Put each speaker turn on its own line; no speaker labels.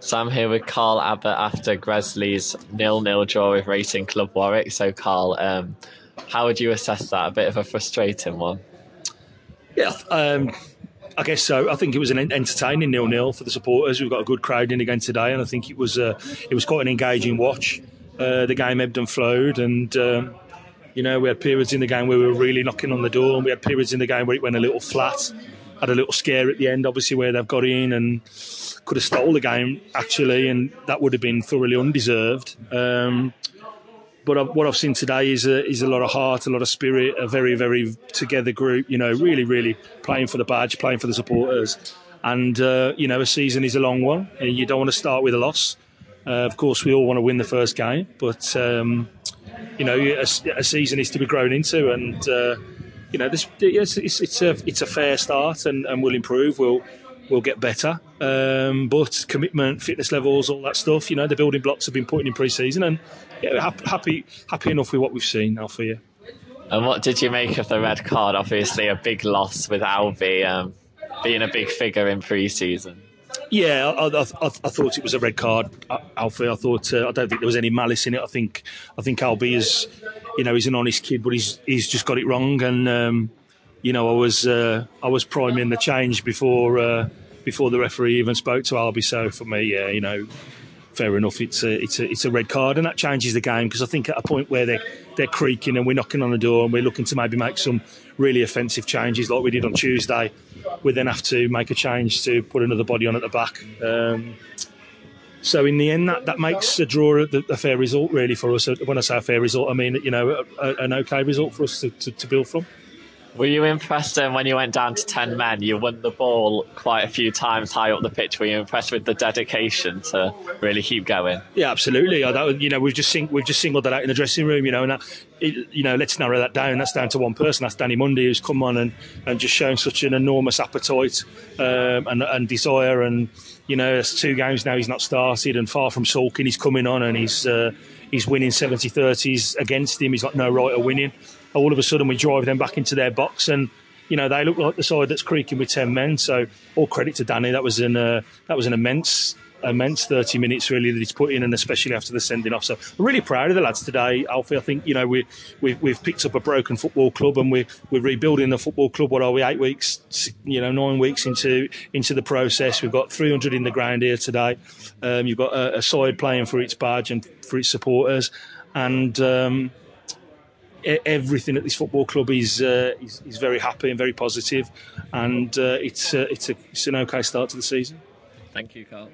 So I'm here with Carl Abbott after Gresley's nil-nil draw with Racing Club Warwick. So Carl, um, how would you assess that? A bit of a frustrating one.
Yeah, um, I guess so. I think it was an entertaining nil-nil for the supporters. We've got a good crowd in again today, and I think it was uh, it was quite an engaging watch. Uh, the game ebbed and flowed, and um, you know we had periods in the game where we were really knocking on the door, and we had periods in the game where it went a little flat. Had a little scare at the end, obviously, where they've got in and could have stole the game actually, and that would have been thoroughly undeserved. Um, but what I've seen today is a, is a lot of heart, a lot of spirit, a very, very together group. You know, really, really playing for the badge, playing for the supporters. And, uh, you know, a season is a long one. and You don't want to start with a loss. Uh, of course, we all want to win the first game, but, um, you know, a, a, season is to be grown into. And, uh, you know, this, it's, it's, it's, a, it's a fair start and, and we'll improve. We'll, we'll get better. Um, but commitment, fitness levels, all that stuff, you know, the building blocks have been put in pre-season, and yeah, happy happy enough with what we've seen now for you.
And what did you make of the red card? Obviously, a big loss with Albi um, being a big figure in pre-season.
Yeah, I, I, I, thought it was a red card, Alfie. I thought uh, I don't think there was any malice in it. I think I think Albi is, you know, he's an honest kid, but he's he's just got it wrong, and um, you know, I was uh, I was priming the change before uh, before the referee even spoke to Albie. So for me, yeah, you know, fair enough. It's a it's a it's a red card, and that changes the game because I think at a point where they they're creaking and we're knocking on the door and we're looking to maybe make some really offensive changes like we did on Tuesday, we then have to make a change to put another body on at the back. Um, so in the end, that, that makes a draw a, a, fair result really for us. When I say a fair result, I mean you know a, an okay result for us to, to, to build from.
Were you impressed um, when you went down to 10 men? You won the ball quite a few times high up the pitch. Were you impressed with the dedication to really keep going?
Yeah, absolutely. That, you know, we've just sing, we've just singled that out in the dressing room, you know, and that, it, you know, let's narrow that down. That's down to one person. That's Danny Mundy, who's come on and, and just shown such an enormous appetite um, and, and desire. And, you know, it's two games now he's not started and far from sulking. He's coming on and he's, uh, he's winning 70 30s against him. He's got no right of winning. All of a sudden we drive them back into their box and you know they look like the side that's creaking with 10 men. So all credit to Danny. That was an uh, that was an immense immense 30 minutes really that he's put in and especially after the sending off. So I'm really proud of the lads today. Alfie I think you know we, we we've picked up a broken football club and we're, we're rebuilding the football club. What are we eight weeks you know nine weeks into into the process? We've got 300 in the ground here today. Um, you've got a, a, side playing for its badge and for its supporters and um, everything at this football club is, uh, is, is very happy and very positive, and uh, it's uh, it's, a, it's an okay start to the season.
Thank you, Carl.